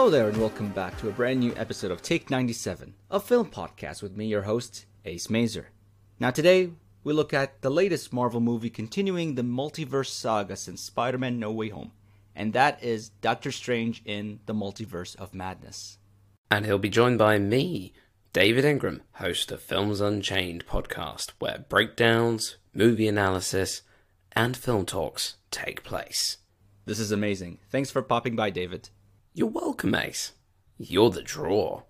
Hello there, and welcome back to a brand new episode of Take 97, a film podcast with me, your host, Ace Mazer. Now, today, we look at the latest Marvel movie continuing the multiverse saga since Spider Man No Way Home, and that is Doctor Strange in the Multiverse of Madness. And he'll be joined by me, David Ingram, host of Films Unchained podcast, where breakdowns, movie analysis, and film talks take place. This is amazing. Thanks for popping by, David. You're welcome, Ace. You're the draw.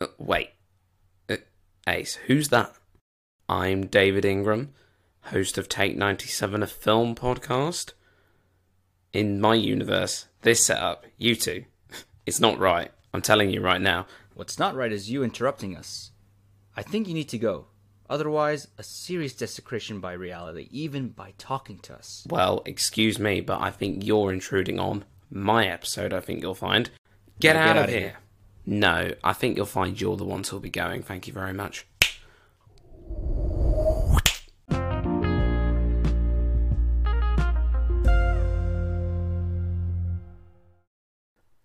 Uh, wait. Uh, Ace, who's that? I'm David Ingram, host of Take 97, a film podcast. In my universe, this setup, you two, it's not right. I'm telling you right now. What's not right is you interrupting us. I think you need to go. Otherwise, a serious desecration by reality, even by talking to us. Well, excuse me, but I think you're intruding on my episode, I think you'll find. Get, Yeah, out, get of here. here. No, I think you'll find you're the ones who'll be going. Thank you very much.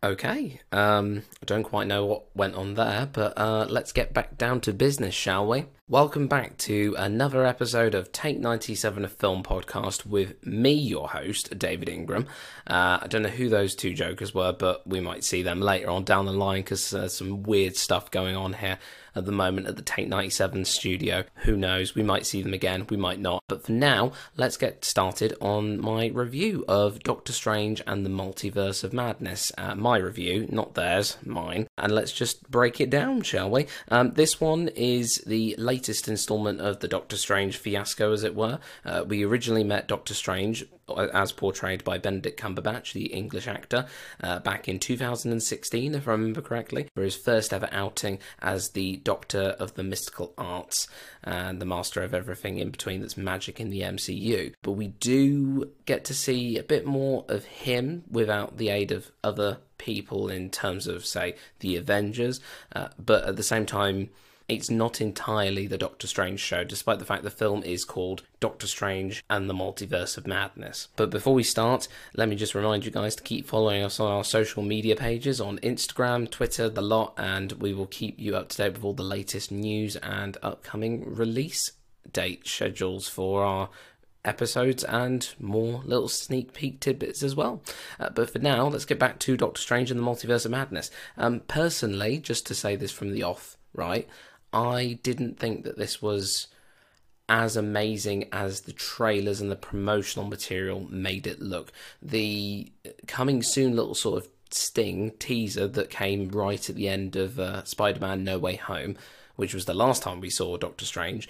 Okay, um, I don't quite know what went on there, but uh, let's get back down to business, shall we? Welcome back to another episode of Take 97, a film podcast with me, your host, David Ingram. Uh, I don't know who those two jokers were, but we might see them later on down the line because there's some weird stuff going on here at the moment at the Take 97 studio. Who knows? We might see them again, we might not. But for now, let's get started on my review of Doctor Strange and the Multiverse of Madness. Uh, my review, not theirs, mine. And let's just break it down, shall we? Um, this one is the latest installment of the Doctor Strange fiasco, as it were. Uh, we originally met Doctor Strange as portrayed by Benedict Cumberbatch, the English actor, uh, back in 2016, if I remember correctly, for his first ever outing as the Doctor of the Mystical Arts and the Master of everything in between that's magic in the MCU. But we do get to see a bit more of him without the aid of other people in terms of, say, the Avengers, uh, but at the same time, it's not entirely the Doctor Strange show, despite the fact the film is called Doctor Strange and the Multiverse of Madness. But before we start, let me just remind you guys to keep following us on our social media pages on Instagram, Twitter, the lot, and we will keep you up to date with all the latest news and upcoming release date schedules for our episodes and more little sneak peek tidbits as well. Uh, but for now, let's get back to Doctor Strange and the Multiverse of Madness. Um, personally, just to say this from the off, right, I didn't think that this was as amazing as the trailers and the promotional material made it look. The coming soon little sort of sting teaser that came right at the end of uh, Spider Man No Way Home, which was the last time we saw Doctor Strange,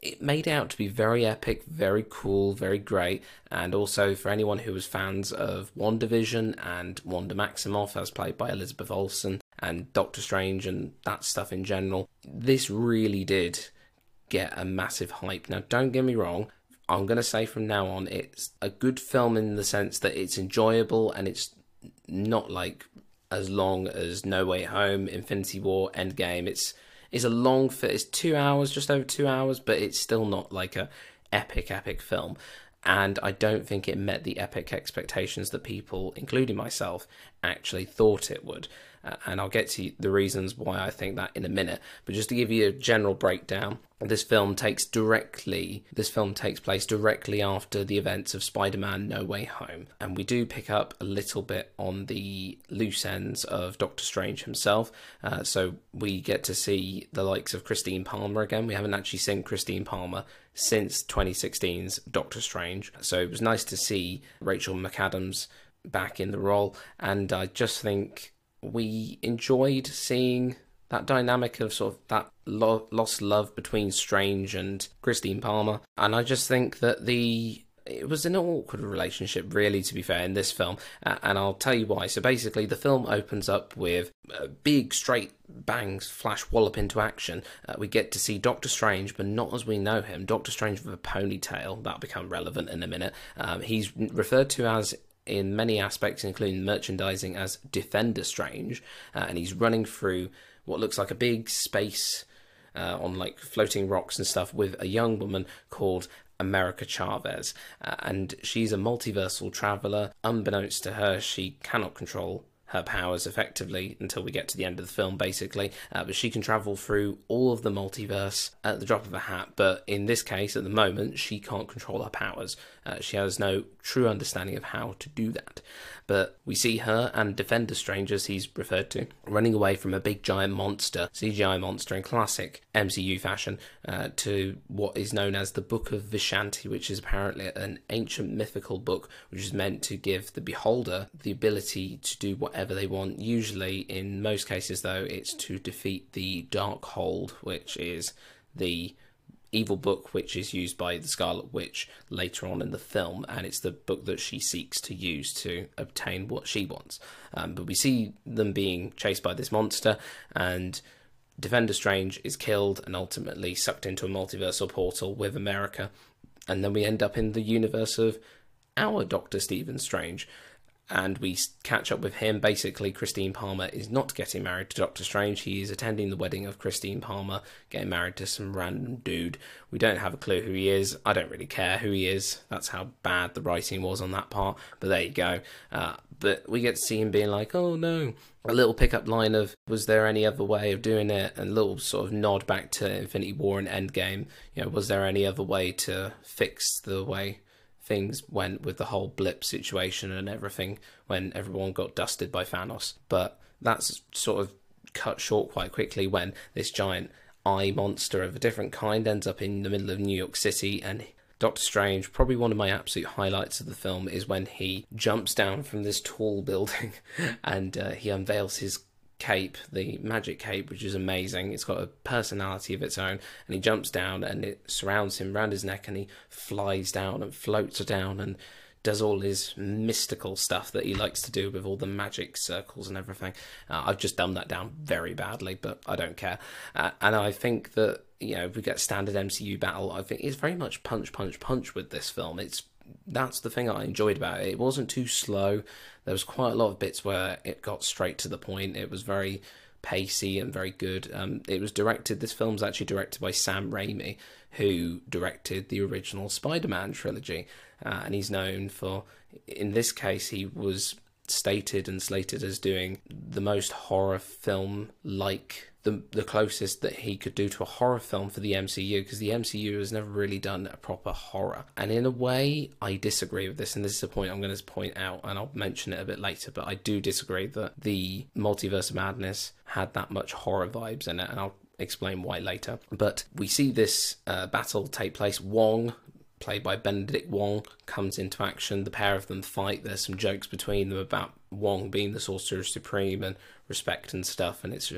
it made out to be very epic, very cool, very great, and also for anyone who was fans of WandaVision and Wanda Maximoff, as played by Elizabeth Olsen, and Doctor Strange and that stuff in general, this really did get a massive hype. Now, don't get me wrong, I'm going to say from now on, it's a good film in the sense that it's enjoyable and it's not like as long as No Way Home, Infinity War, Endgame. It's it's a long fit. It's two hours, just over two hours, but it's still not like a epic, epic film. And I don't think it met the epic expectations that people, including myself, actually thought it would. And I'll get to the reasons why I think that in a minute. But just to give you a general breakdown, this film takes directly this film takes place directly after the events of Spider-Man No Way Home. And we do pick up a little bit on the loose ends of Doctor Strange himself. Uh, so we get to see the likes of Christine Palmer again. We haven't actually seen Christine Palmer since 2016's Doctor Strange. So it was nice to see Rachel McAdams back in the role. And I just think we enjoyed seeing that dynamic of sort of that lo- lost love between Strange and Christine Palmer. And I just think that the it was an awkward relationship, really, to be fair, in this film, and I'll tell you why. So basically, the film opens up with a big, straight bangs, flash wallop into action. Uh, we get to see Doctor Strange, but not as we know him. Doctor Strange with a ponytail that'll become relevant in a minute. Um, he's referred to as in many aspects, including merchandising, as Defender Strange, uh, and he's running through what looks like a big space uh, on like floating rocks and stuff with a young woman called America Chavez, uh, and she's a multiversal traveler. Unbeknownst to her, she cannot control her powers effectively until we get to the end of the film, basically. Uh, but she can travel through all of the multiverse at the drop of a hat. But in this case, at the moment, she can't control her powers. Uh, she has no true understanding of how to do that. But we see her and Defender Strange, as he's referred to, running away from a big giant monster, CGI monster in classic MCU fashion, uh, to what is known as the Book of Vishanti, which is apparently an ancient mythical book which is meant to give the beholder the ability to do whatever they want. Usually, in most cases, though, it's to defeat the Darkhold, which is the evil book which is used by the Scarlet Witch later on in the film, and it's the book that she seeks to use to obtain what she wants. Um, but we see them being chased by this monster, and Defender Strange is killed and ultimately sucked into a multiversal portal with America, and then we end up in the universe of our Doctor Stephen Strange, and we catch up with him. Basically, Christine Palmer is not getting married to Doctor Strange. He is attending the wedding of Christine Palmer, getting married to some random dude. We don't have a clue who he is. I don't really care who he is. That's how bad the writing was on that part. But there you go. Uh, but we get to see him being like, oh no. A little pickup line of, was there any other way of doing it? And a little sort of nod back to Infinity War and Endgame. You know, was there any other way to fix the way things went with the whole blip situation and everything when everyone got dusted by Thanos. But that's sort of cut short quite quickly when this giant eye monster of a different kind ends up in the middle of New York City and Doctor Strange, probably one of my absolute highlights of the film is when he jumps down from this tall building and uh, he unveils his cape, the magic cape, which is amazing. It's got a personality of its own, and he jumps down and it surrounds him around his neck, and he flies down and floats down and does all his mystical stuff that he likes to do with all the magic circles and everything. Uh, I've just dumbed that down very badly, but I don't care. Uh, and I think that you know, if we get standard MCU battle, I think it's very much punch, punch, punch with this film. It's that's the thing I enjoyed about it. It wasn't too slow. There was quite a lot of bits where it got straight to the point. It was very pacey and very good. Um, it was directed. This film's actually directed by Sam Raimi, who directed the original Spider-Man trilogy, uh, and he's known for. In this case, he was stated and slated as doing the most horror film like the the closest that he could do to a horror film for the MCU because the MCU has never really done a proper horror. And in a way, I disagree with this, and this is a point I'm going to point out, and I'll mention it a bit later. But I do disagree that the Multiverse of Madness had that much horror vibes in it, and I'll explain why later. But we see this uh, battle take place. Wong, played by Benedict Wong, comes into action. The pair of them fight. There's some jokes between them about Wong being the Sorcerer Supreme and respect and stuff, and it's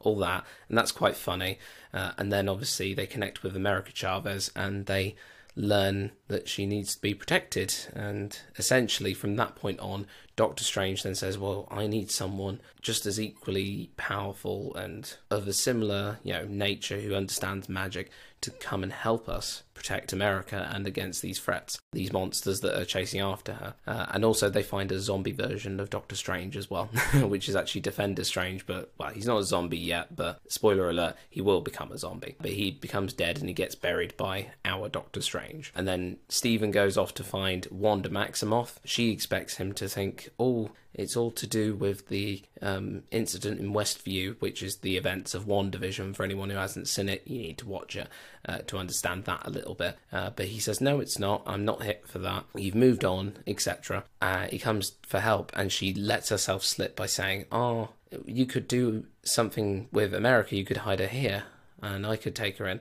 all that, and that's quite funny. Uh, and then obviously they connect with America Chavez, and they learn that she needs to be protected. And essentially, from that point on, Doctor Strange then says, "Well, I need someone just as equally powerful and of a similar, you know, nature who understands magic to come and help us protect America and against these threats, these monsters that are chasing after her. Uh, and also, they find a zombie version of Doctor Strange as well, which is actually Defender Strange, but well, he's not a zombie yet. But spoiler alert, he will become a zombie. But he becomes dead and he gets buried by our Doctor Strange. And then Stephen goes off to find Wanda Maximoff. She expects him to think, oh, it's all to do with the um, incident in Westview, which is the events of WandaVision. For anyone who hasn't seen it, you need to watch it uh, to understand that a little bit. Uh, but he says, No, it's not. I'm not hit for that. You've moved on, etc. Uh, he comes for help, and she lets herself slip by saying, Oh, you could do something with America. You could hide her here, and I could take her in.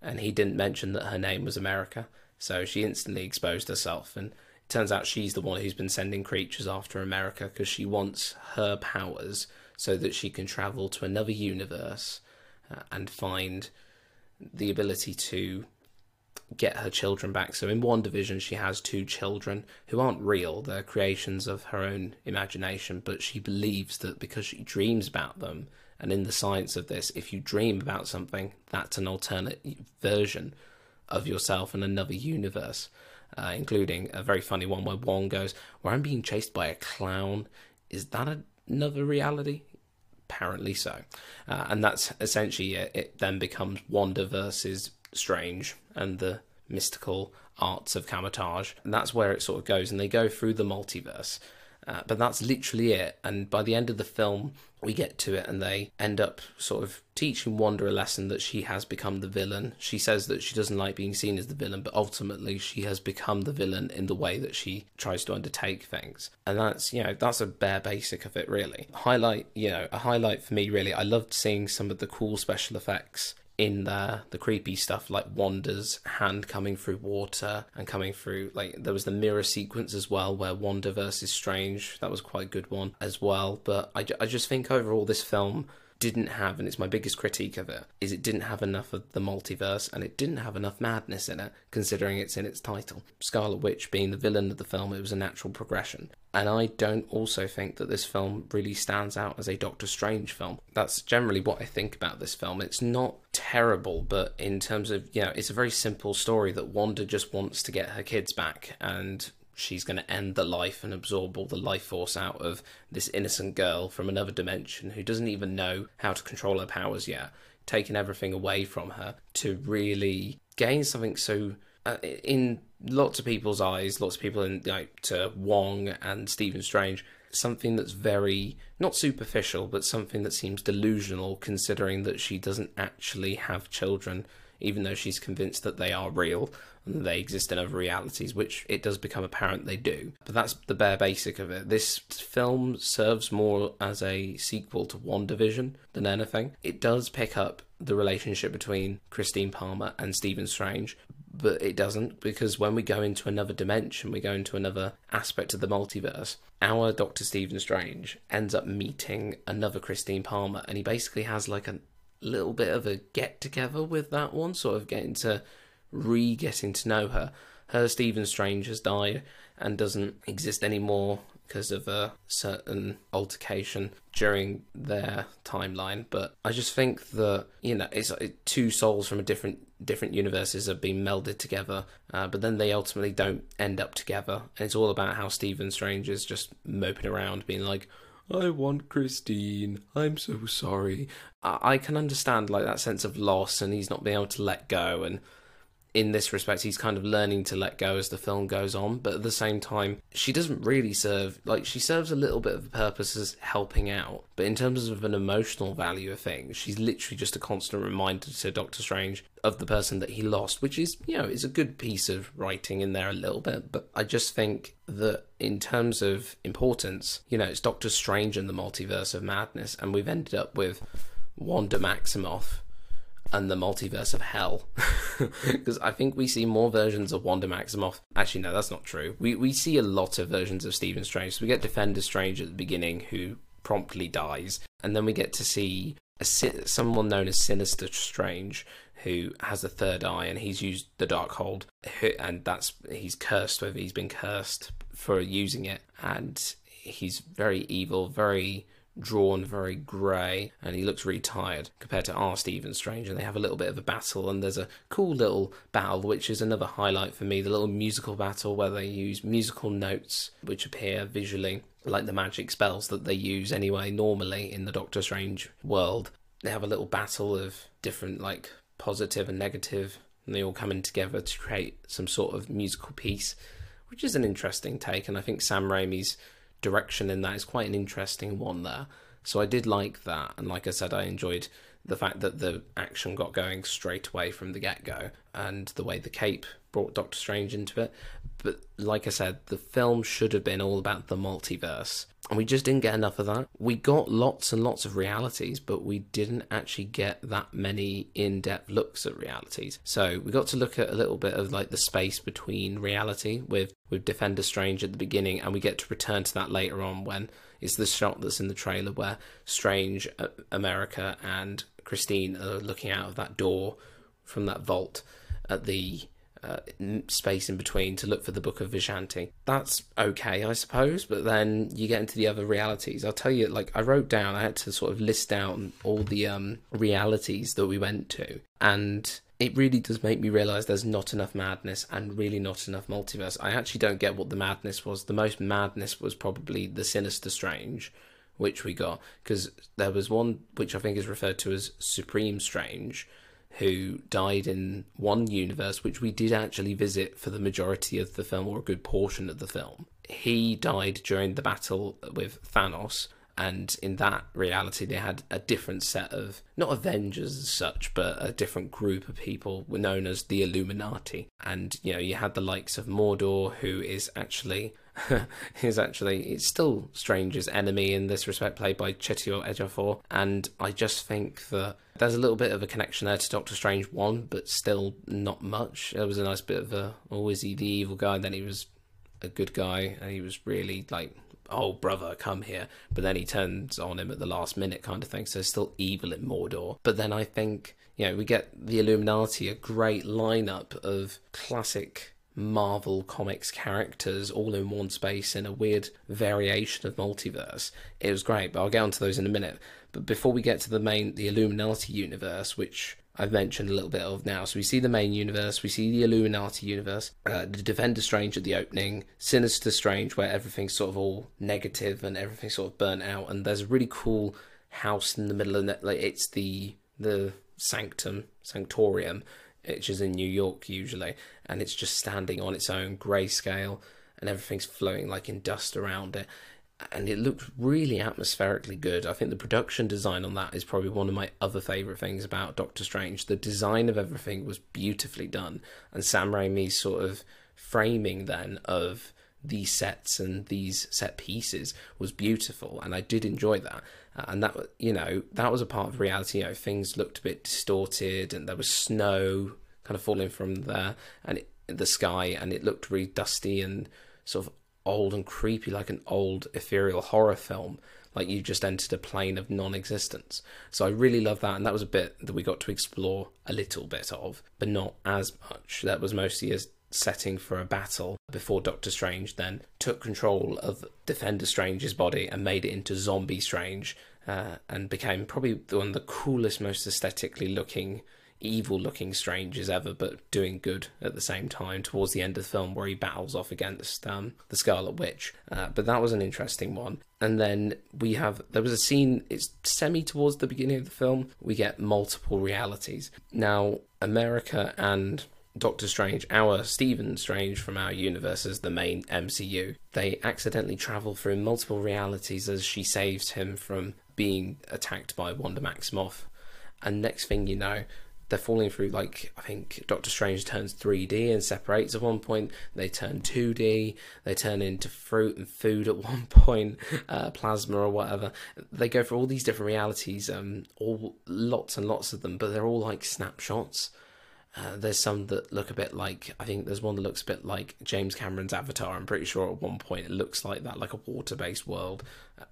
And he didn't mention that her name was America. So she instantly exposed herself and turns out she's the one who's been sending creatures after America because she wants her powers so that she can travel to another universe uh, and find the ability to get her children back. So in WandaVision, she has two children who aren't real; they're creations of her own imagination. But she believes that because she dreams about them, and in the science of this, if you dream about something, that's an alternate version of yourself in another universe uh, including a very funny one where Wong goes, Where I'm being chased by a clown. Is that another reality? Apparently so. Uh, and that's essentially it. It then becomes Wanda versus Strange, and the mystical arts of camouflage. And that's where it sort of goes. And they go through the multiverse. Uh, but that's literally it. And by the end of the film, we get to it, and they end up sort of teaching Wanda a lesson that she has become the villain. She says that she doesn't like being seen as the villain, but ultimately she has become the villain in the way that she tries to undertake things. And that's, you know, that's a bare basic of it, really. Highlight, you know, a highlight for me, really. I loved seeing some of the cool special effects in there the creepy stuff like Wanda's hand coming through water and coming through like there was the mirror sequence as well where Wanda versus Strange that was quite a good one as well. But I, I just think overall this film didn't have, and it's my biggest critique of it, is it didn't have enough of the multiverse and it didn't have enough madness in it, considering it's in its title. Scarlet Witch being the villain of the film, it was a natural progression. And I don't also think that this film really stands out as a Doctor Strange film. That's generally what I think about this film. It's not terrible, but in terms of, you know, it's a very simple story that Wanda just wants to get her kids back and she's going to end the life and absorb all the life force out of this innocent girl from another dimension who doesn't even know how to control her powers yet, taking everything away from her to really gain something so. Uh, in lots of people's eyes, lots of people in like to Wong and Stephen Strange, something that's very not superficial, but something that seems delusional, considering that she doesn't actually have children, even though she's convinced that they are real and they exist in other realities, which it does become apparent they do. But that's the bare basic of it. This film serves more as a sequel to WandaVision than anything. It does pick up the relationship between Christine Palmer and Stephen Strange, but it doesn't because when we go into another dimension, we go into another aspect of the multiverse. Our Doctor Stephen Strange ends up meeting another Christine Palmer, and he basically has like a little bit of a get together with that one, sort of getting to re getting to know her. Her Stephen Strange has died and doesn't exist anymore because of a certain altercation during their timeline. But I just think that you know it's like two souls from a different different universes have been melded together, uh, but then they ultimately don't end up together. And it's all about how Stephen Strange is just moping around, being like. I want Christine. I'm so sorry. I, I can understand like that sense of loss, and he's not being able to let go, and in this respect, he's kind of learning to let go as the film goes on, but at the same time, she doesn't really serve, like, she serves a little bit of a purpose as helping out, but in terms of an emotional value of things, she's literally just a constant reminder to Doctor Strange of the person that he lost, which is, you know, is a good piece of writing in there a little bit, but I just think that in terms of importance, you know, it's Doctor Strange and the multiverse of madness, and we've ended up with Wanda Maximoff and the multiverse of hell. Because I think we see more versions of Wanda Maximoff. Actually, no, that's not true. We we see a lot of versions of Stephen Strange. So we get Defender Strange at the beginning, who promptly dies, and then we get to see a, someone known as Sinister Strange, who has a third eye, and he's used the Darkhold, and that's he's cursed whether He's been cursed for using it, and he's very evil, very drawn very grey and he looks really tired compared to our Stephen Strange and they have a little bit of a battle and there's a cool little battle which is another highlight for me the little musical battle where they use musical notes which appear visually like the magic spells that they use anyway normally in the Doctor Strange world. They have a little battle of different like positive and negative and they all come in together to create some sort of musical piece which is an interesting take and I think Sam Raimi's direction in that is quite an interesting one there. So I did like that, and like I said, I enjoyed the fact that the action got going straight away from the get go, and the way the cape brought Doctor Strange into it. But like I said, the film should have been all about the multiverse. And we just didn't get enough of that. We got lots and lots of realities, but we didn't actually get that many in depth looks at realities. So we got to look at a little bit of like the space between reality with, with Defender Strange at the beginning, and we get to return to that later on when it's the shot that's in the trailer where Strange, uh, America, and Christine are looking out of that door from that vault at the uh, space in between to look for the Book of Vishanti. That's okay, I suppose, but then you get into the other realities. I'll tell you, like, I wrote down, I had to sort of list down all the um, realities that we went to, and it really does make me realize there's not enough madness and really not enough multiverse. I actually don't get what the madness was. The most madness was probably the Sinister Strange, which we got, because there was one which I think is referred to as Supreme Strange who died in one universe, which we did actually visit for the majority of the film or a good portion of the film. He died during the battle with Thanos, and in that reality they had a different set of not avengers as such but a different group of people known as the illuminati and you know you had the likes of Mordo who is actually is actually it's still strange's enemy in this respect played by Chiwetel Ejiofor and i just think that there's a little bit of a connection there to Doctor Strange 1 but still not much. It was a nice bit of a oh is he the evil guy? And then he was a good guy and he was really like oh brother come here. But then he turns on him at the last minute kind of thing so still evil in Mordo. But then i think you know we get the illuminati a great lineup of classic marvel comics characters all in one space in a weird variation of multiverse it was great but i'll get onto those in a minute but before we get to the main the illuminati universe which I've mentioned a little bit of now. So we see the main universe, we see the Illuminati universe, uh, the Defender Strange at the opening, Sinister Strange, where everything's sort of all negative and everything's sort of burnt out, and there's a really cool house in the middle of it. Like it's the the Sanctum Sanctorium, which is in New York usually, and it's just standing on its own grayscale, and everything's floating like in dust around it and it looked really atmospherically good. I think the production design on that is probably one of my other favorite things about Doctor Strange. The design of everything was beautifully done, and Sam Raimi's sort of framing then of these sets and these set pieces was beautiful, and I did enjoy that. Uh, and that you know that was a part of reality. You know, things looked a bit distorted, and there was snow kind of falling from the and it, the sky, and it looked really dusty and sort of old and creepy, like an old ethereal horror film, like you just entered a plane of non existence. So I really love that, and that was a bit that we got to explore a little bit of, but not as much. That was mostly a setting for a battle before Doctor Strange then took control of Defender Strange's body and made it into Zombie Strange. Uh, and became probably one of the coolest, most aesthetically looking evil looking strange as ever, but doing good at the same time towards the end of the film where he battles off against um, the Scarlet Witch. Uh, but that was an interesting one. And then we have, there was a scene, it's semi towards the beginning of the film, we get multiple realities. Now, America and Doctor Strange, our Stephen Strange from our universe as the main MCU, they accidentally travel through multiple realities as she saves him from being attacked by Wanda Maximoff. And next thing you know, they're falling through like I think Doctor Strange turns 3D and separates at one point. They turn 2D. They turn into fruit and food at one point, uh, plasma or whatever. They go for all these different realities, um, all lots and lots of them, but they're all like snapshots. Uh, there's some that look a bit like I think there's one that looks a bit like James Cameron's Avatar. I'm pretty sure at one point it looks like that, like a water-based world,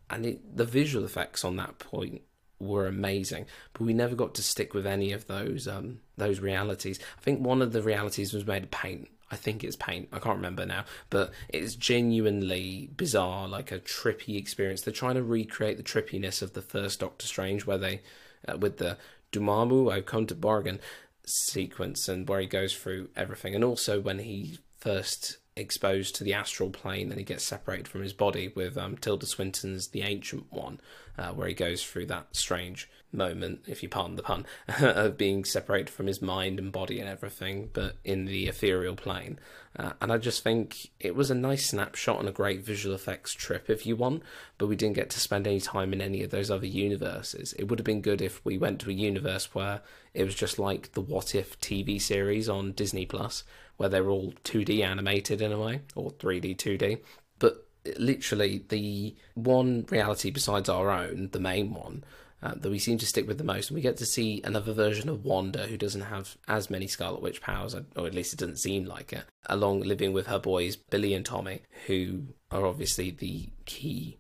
and it, the visual effects on that point were amazing, but we never got to stick with any of those um, those realities. I think one of the realities was made of paint. I think it's paint. I can't remember now, but it's genuinely bizarre, like a trippy experience. They're trying to recreate the trippiness of the first Doctor Strange, where they, uh, with the Dormammu, I've come to bargain sequence, and where he goes through everything, and also when he first exposed to the astral plane and he gets separated from his body with um, Tilda Swinton's The Ancient One, uh, where he goes through that strange moment, if you pardon the pun, of being separated from his mind and body and everything, but in the ethereal plane. Uh, and I just think it was a nice snapshot and a great visual effects trip if you want, but we didn't get to spend any time in any of those other universes. It would have been good if we went to a universe where it was just like the What If TV series on Disney Plus, where they're all 2D animated in a way, or 3D 2D. But literally, the one reality besides our own, the main one, uh, that we seem to stick with the most. And we get to see another version of Wanda who doesn't have as many Scarlet Witch powers, or at least it doesn't seem like it, along living with her boys, Billy and Tommy, who are obviously the key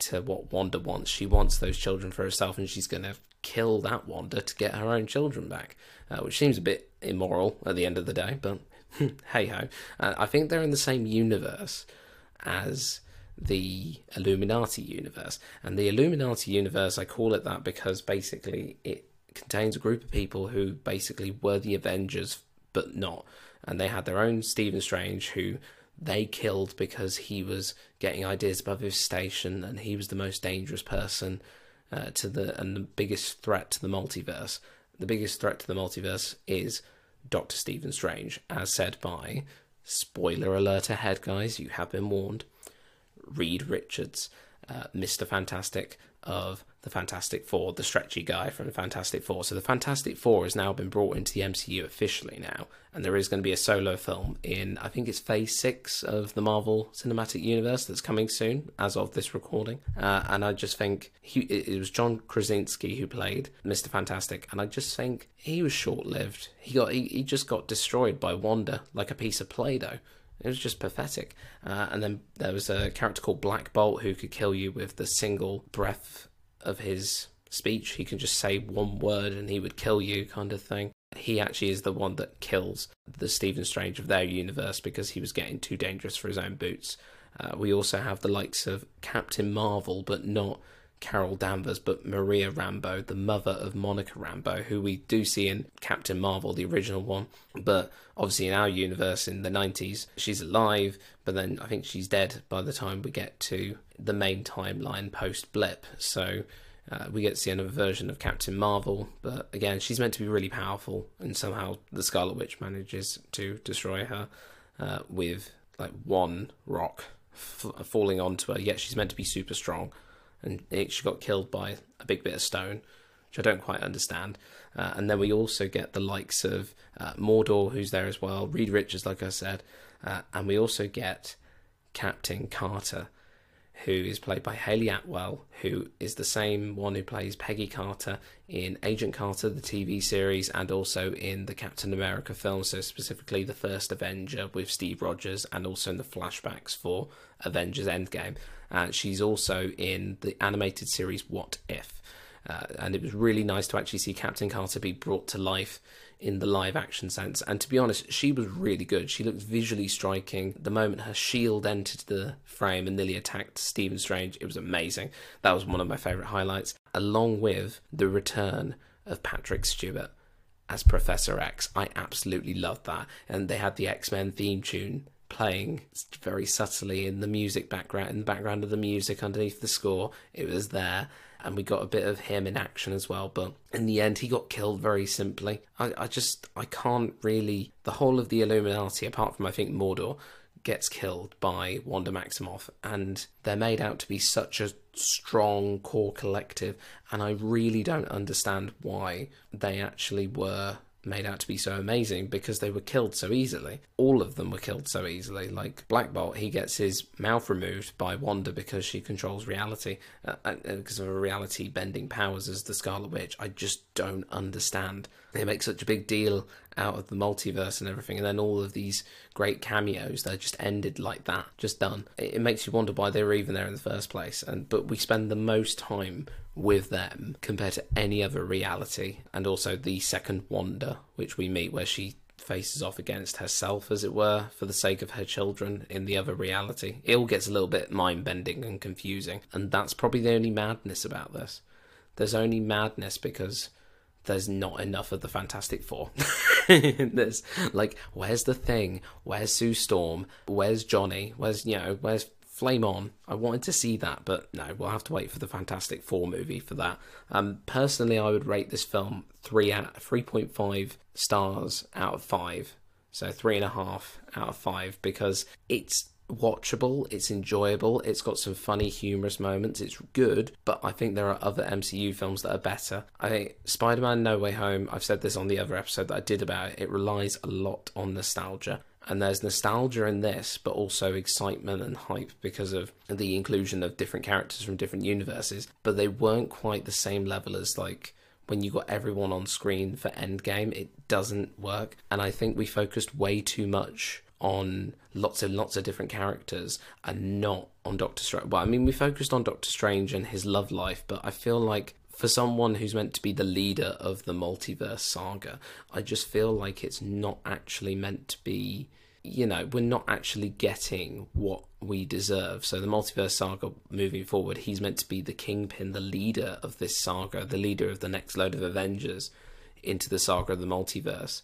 to what Wanda wants. She wants those children for herself, and she's going to kill that Wanda to get her own children back, uh, which seems a bit immoral at the end of the day, but hey ho. Uh, I think they're in the same universe as the Illuminati universe. And the Illuminati universe, I call it that because basically it contains a group of people who basically were the Avengers, but not. And they had their own Stephen Strange who they killed because he was getting ideas above his station and he was the most dangerous person uh, to the and the biggest threat to the multiverse the biggest threat to the multiverse is Doctor Stephen Strange, as said by spoiler alert ahead, guys. You have been warned. Reed Richards, uh, Mr. Fantastic of the Fantastic Four, the stretchy guy from the Fantastic Four. So the Fantastic Four has now been brought into the MCU officially now, and there is going to be a solo film in I think it's Phase Six of the Marvel Cinematic Universe that's coming soon, as of this recording. Uh, and I just think he, it was John Krasinski who played Mister Fantastic, and I just think he was short lived. He got he, he just got destroyed by Wanda like a piece of Play-Doh. It was just pathetic. Uh, and then there was a character called Black Bolt who could kill you with the single breath of his speech. He can just say one word and he would kill you, kind of thing. He actually is the one that kills the Stephen Strange of their universe because he was getting too dangerous for his own boots. Uh, we also have the likes of Captain Marvel, but not Carol Danvers, but Maria Rambeau, the mother of Monica Rambeau, who we do see in Captain Marvel, the original one. But obviously, in our universe in the 90s, she's alive, but then I think she's dead by the time we get to the main timeline post blip. So uh, we get to see another version of Captain Marvel, but again, she's meant to be really powerful, and somehow the Scarlet Witch manages to destroy her uh, with like one rock f- falling onto her. Yet she's meant to be super strong and she got killed by a big bit of stone, which I don't quite understand. Uh, and then we also get the likes of uh, Mordo, who's there as well, Reed Richards, like I said, uh, and we also get Captain Carter, who is played by Hayley Atwell, who is the same one who plays Peggy Carter in Agent Carter, the TV series, and also in the Captain America film, so specifically the first Avenger with Steve Rogers, and also in the flashbacks for Avengers Endgame. Uh, she's also in the animated series What If. Uh, and it was really nice to actually see Captain Carter be brought to life in the live action sense. And to be honest, she was really good. She looked visually striking. The moment her shield entered the frame and nearly attacked Stephen Strange, it was amazing. That was one of my favourite highlights, along with the return of Patrick Stewart as Professor X. I absolutely loved that. And they had the X Men theme tune playing very subtly in the music background in the background of the music underneath the score. It was there and we got a bit of him in action as well but in the end he got killed very simply. I, I just i can't really the whole of the illuminati apart from i think Mordo gets killed by wanda maximoff and they're made out to be such a strong core collective and i really don't understand why they actually were made out to be so amazing because they were killed so easily. All of them were killed so easily. Like Black Bolt, he gets his mouth removed by Wanda because she controls reality, uh, uh, because of her reality bending powers as the Scarlet Witch. I just don't understand. They make such a big deal out of the multiverse and everything, and then all of these great cameos they're just ended like that, just done. It, it makes you wonder why they were even there in the first place. And but we spend the most time with them compared to any other reality, and also the second Wanda, which we meet, where she faces off against herself, as it were, for the sake of her children in the other reality. It all gets a little bit mind bending and confusing, and that's probably the only madness about this. There's only madness because there's not enough of the Fantastic Four. there's like, where's the thing? Where's Sue Storm? Where's Johnny? Where's you know? Where's Flame On. I wanted to see that, but no, we'll have to wait for the Fantastic Four movie for that. Um, personally, I would rate this film three out three point five stars out of five, so three and a half out of five because it's watchable, it's enjoyable, it's got some funny, humorous moments, it's good, but I think there are other MCU films that are better. I think Spider Man No Way Home, I've said this on the other episode that I did about it, it relies a lot on nostalgia and there's nostalgia in this, but also excitement and hype because of the inclusion of different characters from different universes. But they weren't quite the same level as like when you got everyone on screen for Endgame. It doesn't work, and I think we focused way too much on lots and lots of different characters and not on Doctor Strange. Well, I mean, we focused on Doctor Strange and his love life, but I feel like for someone who's meant to be the leader of the multiverse saga, I just feel like it's not actually meant to be. You know, we're not actually getting what we deserve. So, the multiverse saga moving forward, he's meant to be the kingpin, the leader of this saga, the leader of the next load of Avengers into the saga of the multiverse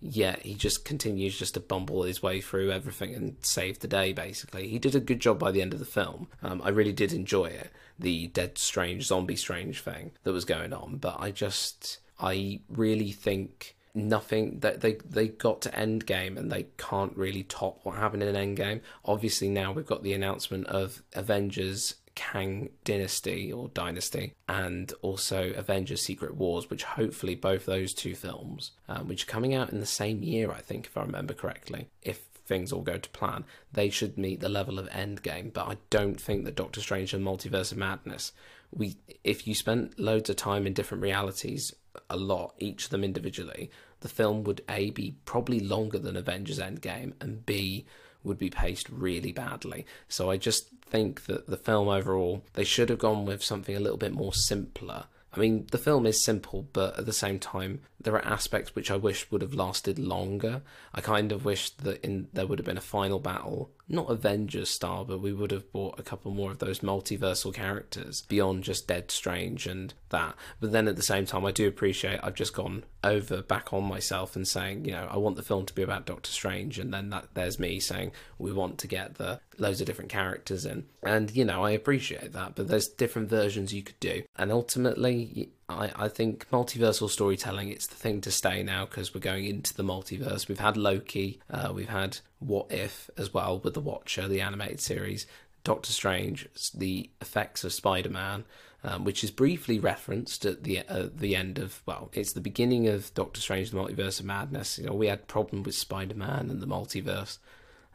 yet he just continues just to bumble his way through everything and save the day basically he did a good job by the end of the film um, i really did enjoy it the dead strange zombie strange thing that was going on but i just I really think nothing that they they got to Endgame and they can't really top what happened in Endgame. Obviously now we've got the announcement of Avengers Kang Dynasty or Dynasty, and also Avengers Secret Wars, which hopefully both those two films, um, which are coming out in the same year, I think, if I remember correctly, if things all go to plan, they should meet the level of Endgame. But I don't think that Doctor Strange and Multiverse of Madness, we if you spent loads of time in different realities, a lot, each of them individually, the film would a be probably longer than Avengers Endgame, and b would be paced really badly. So I just think that the film overall, they should have gone with something a little bit more simpler. I mean, the film is simple, but at the same time, there are aspects which I wish would have lasted longer. I kind of wish that in there would have been a final battle, not Avengers style, but we would have bought a couple more of those multiversal characters beyond just Dead Strange and that. But then at the same time, I do appreciate I've just gone over back on myself and saying, you know, I want the film to be about Doctor Strange, and then that there's me saying we want to get the loads of different characters in, and you know, I appreciate that. But there's different versions you could do, and ultimately, I, I think multiversal storytelling it's the thing to stay now because we're going into the multiverse. We've had Loki, uh, we've had What If as well with the Watcher, the animated series, Doctor Strange, the effects of Spider Man, um, which is briefly referenced at the uh, the end of well, it's the beginning of Doctor Strange: The Multiverse of Madness. You know, we had problem with Spider Man and the multiverse.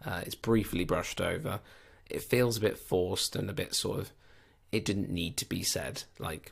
Uh, it's briefly brushed over. It feels a bit forced and a bit sort of. It didn't need to be said. Like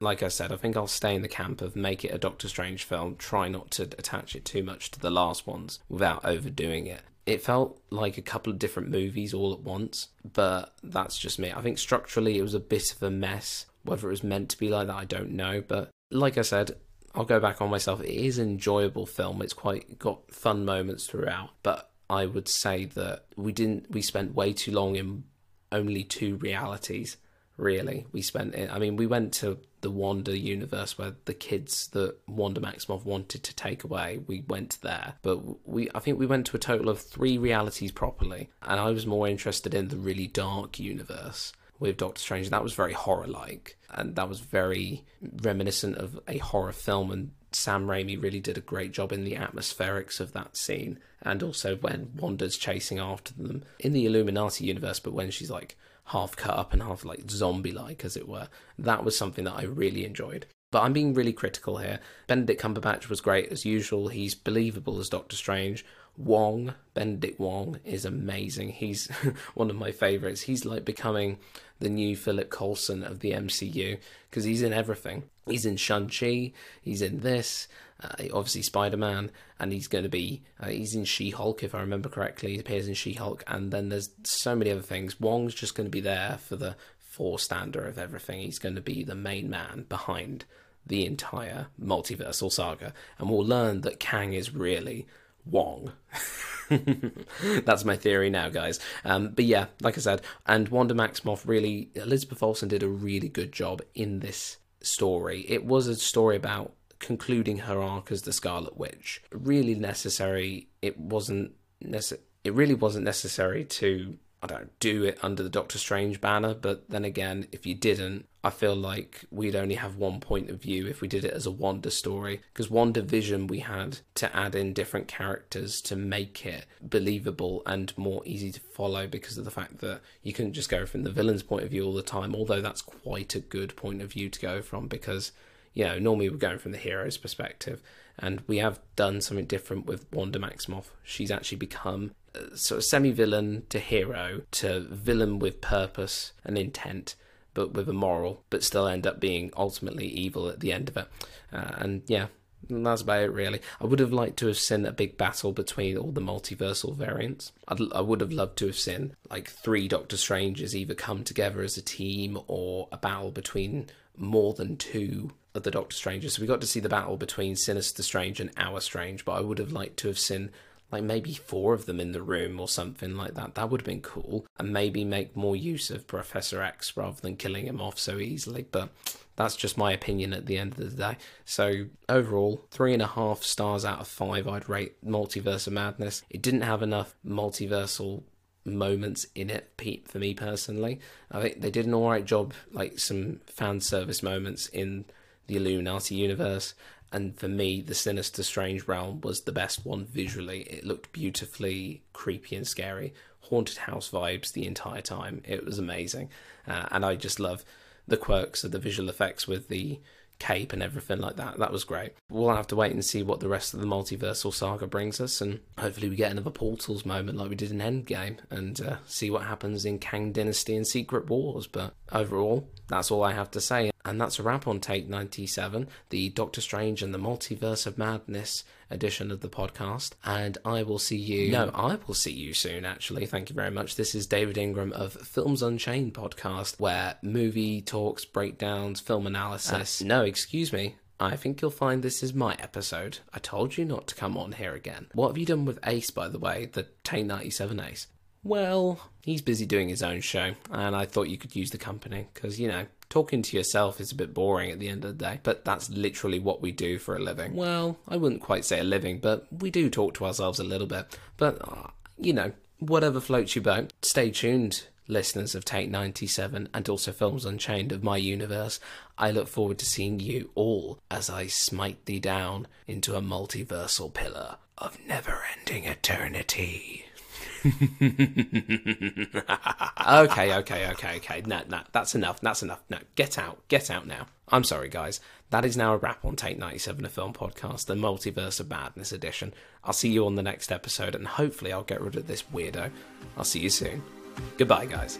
like I said, I think I'll stay in the camp of make it a Doctor Strange film, try not to attach it too much to the last ones without overdoing it. It felt like a couple of different movies all at once, but that's just me. I think structurally it was a bit of a mess. Whether it was meant to be like that, I don't know. But like I said, I'll go back on myself. It is an enjoyable film. It's quite got fun moments throughout, but I would say that we didn't. We spent way too long in only two realities really. We spent it. I mean, we went to the Wanda universe where the kids that Wanda Maximoff wanted to take away. We went there, but we I think we went to a total of three realities properly, and I was more interested in the really dark universe with Doctor Strange. That was very horror like, and that was very reminiscent of a horror film. And Sam Raimi really did a great job in the atmospherics of that scene, and also when Wanda's chasing after them in the Illuminati universe, but when she's like half cut up and half like zombie like, as it were. That was something that I really enjoyed. But I'm being really critical here. Benedict Cumberbatch was great as usual. He's believable as Doctor Strange. Wong, Benedict Wong, is amazing. He's one of my favourites. He's like becoming the new Philip Coulson of the MCU because he's in everything. He's in Shang-Chi, he's in this, uh, obviously Spider Man, and he's going to be uh, he's in She Hulk if I remember correctly. He appears in She Hulk, and then there's so many other things. Wong's just going to be there for the four stander of everything. He's going to be the main man behind the entire multiversal saga, and we'll learn that Kang is really Wong. That's my theory now, guys. Um, but yeah, like I said, and Wanda Maximoff really, Elizabeth Olsen did a really good job in this story. It was a story about concluding her arc as the Scarlet Witch. Really necessary. It wasn't necessary. It really wasn't necessary to I don't do it under the Doctor Strange banner, but then again, if you didn't, I feel like we'd only have one point of view if we did it as a Wanda story. Because WandaVision, we had to add in different characters to make it believable and more easy to follow because of the fact that you couldn't just go from the villain's point of view all the time, although that's quite a good point of view to go from because you know, normally we're going from the hero's perspective, and we have done something different with Wanda Maximoff. She's actually become sort of semi villain to hero to villain with purpose and intent, but with a moral, but still end up being ultimately evil at the end of it. Uh, and yeah, that's about it, really. I would have liked to have seen a big battle between all the multiversal variants. I'd, I would have loved to have seen like three Doctor Stranges either come together as a team or a battle between more than two of the Doctor Strange. So we got to see the battle between Sinister Strange and Our Strange, but I would have liked to have seen like maybe four of them in the room or something like that. That would have been cool. And maybe make more use of Professor X rather than killing him off so easily. But that's just my opinion at the end of the day. So overall, three and a half stars out of five I'd rate Multiverse of Madness. It didn't have enough multiversal moments in it Pete, for me personally. I think they did an alright job, like some fan service moments in the Illuminati universe, And for me, the Sinister Strange Realm was the best one visually. It looked beautifully creepy and scary, haunted house vibes the entire time. It was amazing, uh, and I just love the quirks of the visual effects with the cape and everything like that. That was great. We'll have to wait and see what the rest of the multiversal saga brings us, and hopefully we get another Portals moment like we did in Endgame, and uh, see what happens in Kang Dynasty and Secret Wars. But overall, that's all I have to say. And that's a wrap on Take 97, the Doctor Strange and the Multiverse of Madness edition of the podcast. And I will see you. No, I will see you soon, actually. Thank you very much. This is David Ingram of Films Unchained podcast, where movie talks, breakdowns, film analysis. Uh, no, excuse me. I think you'll find this is my episode. I told you not to come on here again. What have you done with Ace, by the way? The Take 97 Ace? Well, he's busy doing his own show, and I thought you could use the company because, you know, talking to yourself is a bit boring at the end of the day, but that's literally what we do for a living. Well, I wouldn't quite say a living, but we do talk to ourselves a little bit. But, uh, you know, whatever floats your boat, stay tuned. Listeners of Take 97 and also Films Unchained of my universe, I look forward to seeing you all as I smite thee down into a multiversal pillar of never ending eternity. Okay, okay, okay, okay. No, no, that's enough. That's enough. No, get out. Get out now. I'm sorry, guys. That is now a wrap on Take 97, a film podcast, the Multiverse of Madness edition. I'll see you on the next episode, and hopefully, I'll get rid of this weirdo. I'll see you soon. Goodbye, guys.